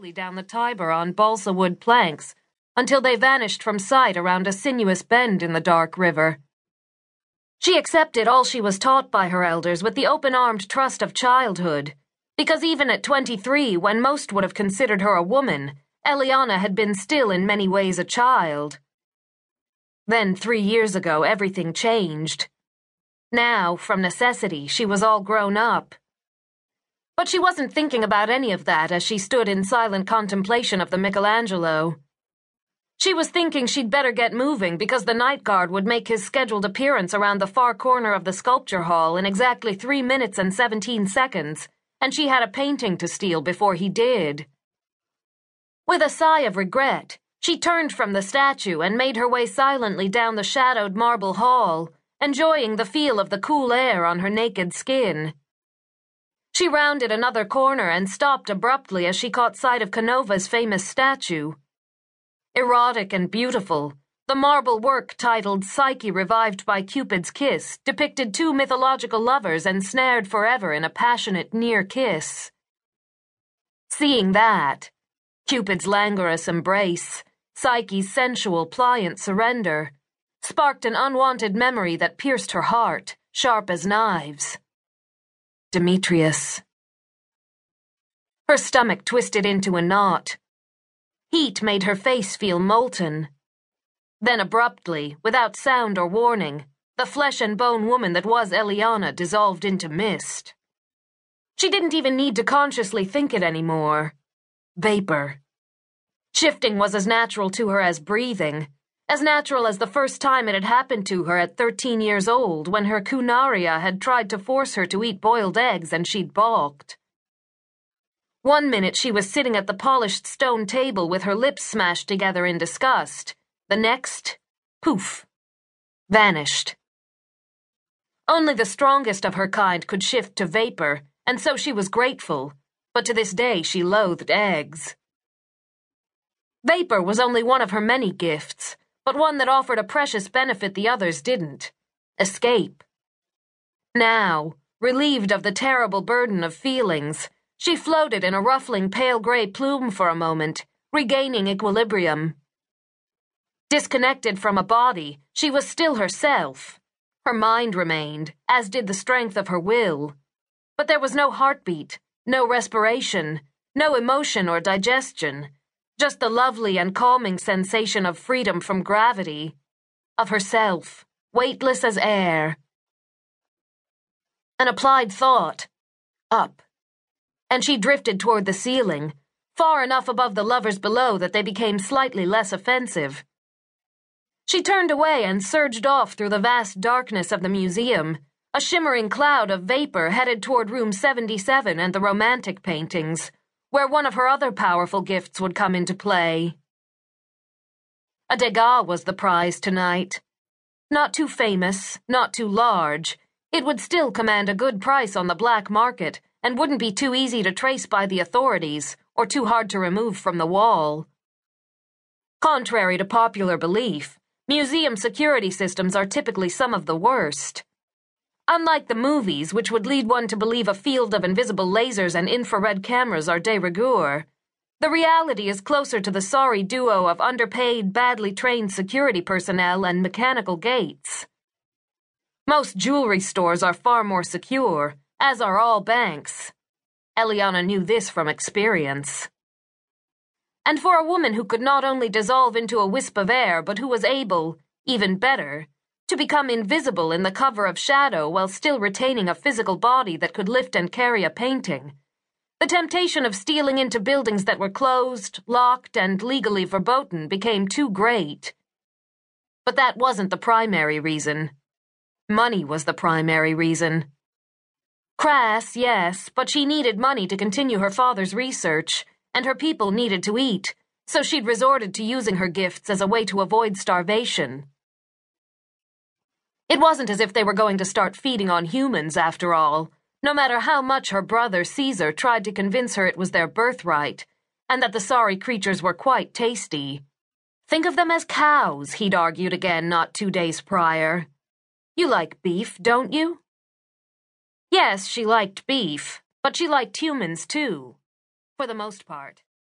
slowly down the Tiber on balsa wood planks until they vanished from sight around a sinuous bend in the dark river. She accepted all she was taught by her elders with the open armed trust of childhood, because even at 23, when most would have considered her a woman, Eliana had been still in many ways a child. Then, three years ago, everything changed. Now, from necessity, she was all grown up. But she wasn't thinking about any of that as she stood in silent contemplation of the Michelangelo. She was thinking she'd better get moving because the night guard would make his scheduled appearance around the far corner of the sculpture hall in exactly three minutes and 17 seconds, and she had a painting to steal before he did. With a sigh of regret, she turned from the statue and made her way silently down the shadowed marble hall, enjoying the feel of the cool air on her naked skin. She rounded another corner and stopped abruptly as she caught sight of Canova's famous statue. Erotic and beautiful, the marble work titled Psyche Revived by Cupid's Kiss depicted two mythological lovers ensnared forever in a passionate near kiss. Seeing that, Cupid's languorous embrace, Psyche's sensual, pliant surrender, sparked an unwanted memory that pierced her heart, sharp as knives. Demetrius. Her stomach twisted into a knot. Heat made her face feel molten. Then abruptly, without sound or warning, the flesh and bone woman that was Eliana dissolved into mist. She didn't even need to consciously think it anymore. Vapor. Shifting was as natural to her as breathing, as natural as the first time it had happened to her at 13 years old when her Cunaria had tried to force her to eat boiled eggs and she'd balked. One minute she was sitting at the polished stone table with her lips smashed together in disgust. The next, poof, vanished. Only the strongest of her kind could shift to vapor, and so she was grateful, but to this day she loathed eggs. Vapor was only one of her many gifts but one that offered a precious benefit the others didn't escape. Now, relieved of the terrible burden of feelings, she floated in a ruffling pale gray plume for a moment, regaining equilibrium. Disconnected from a body, she was still herself. Her mind remained, as did the strength of her will. But there was no heartbeat, no respiration, no emotion or digestion just the lovely and calming sensation of freedom from gravity, of herself, weightless as air. An applied thought. Up. And she drifted toward the ceiling, far enough above the lovers below that they became slightly less offensive. She turned away and surged off through the vast darkness of the museum, a shimmering cloud of vapor headed toward room 77 and the romantic paintings where one of her other powerful gifts would come into play. A Degas was the prize tonight. Not too famous, not too large, it would still command a good price on the black market and wouldn't be too easy to trace by the authorities or too hard to remove from the wall. Contrary to popular belief, museum security systems are typically some of the worst. Unlike the movies, which would lead one to believe a field of invisible lasers and infrared cameras are de rigueur, the reality is closer to the sorry duo of underpaid, badly trained security personnel and mechanical gates. Most jewelry stores are far more secure, as are all banks. Eliana knew this from experience. And for a woman who could not only dissolve into a wisp of air, but who was able, even better, to become invisible in the cover of shadow while still retaining a physical body that could lift and carry a painting. The temptation of stealing into buildings that were closed, locked, and legally verboten became too great. But that wasn't the primary reason. Money was the primary reason. Crass, yes, but she needed money to continue her father's research, and her people needed to eat, so she'd resorted to using her gifts as a way to avoid starvation. It wasn't as if they were going to start feeding on humans, after all, no matter how much her brother Caesar tried to convince her it was their birthright, and that the sorry creatures were quite tasty. Think of them as cows, he'd argued again not two days prior. You like beef, don't you? Yes, she liked beef, but she liked humans too, for the most part.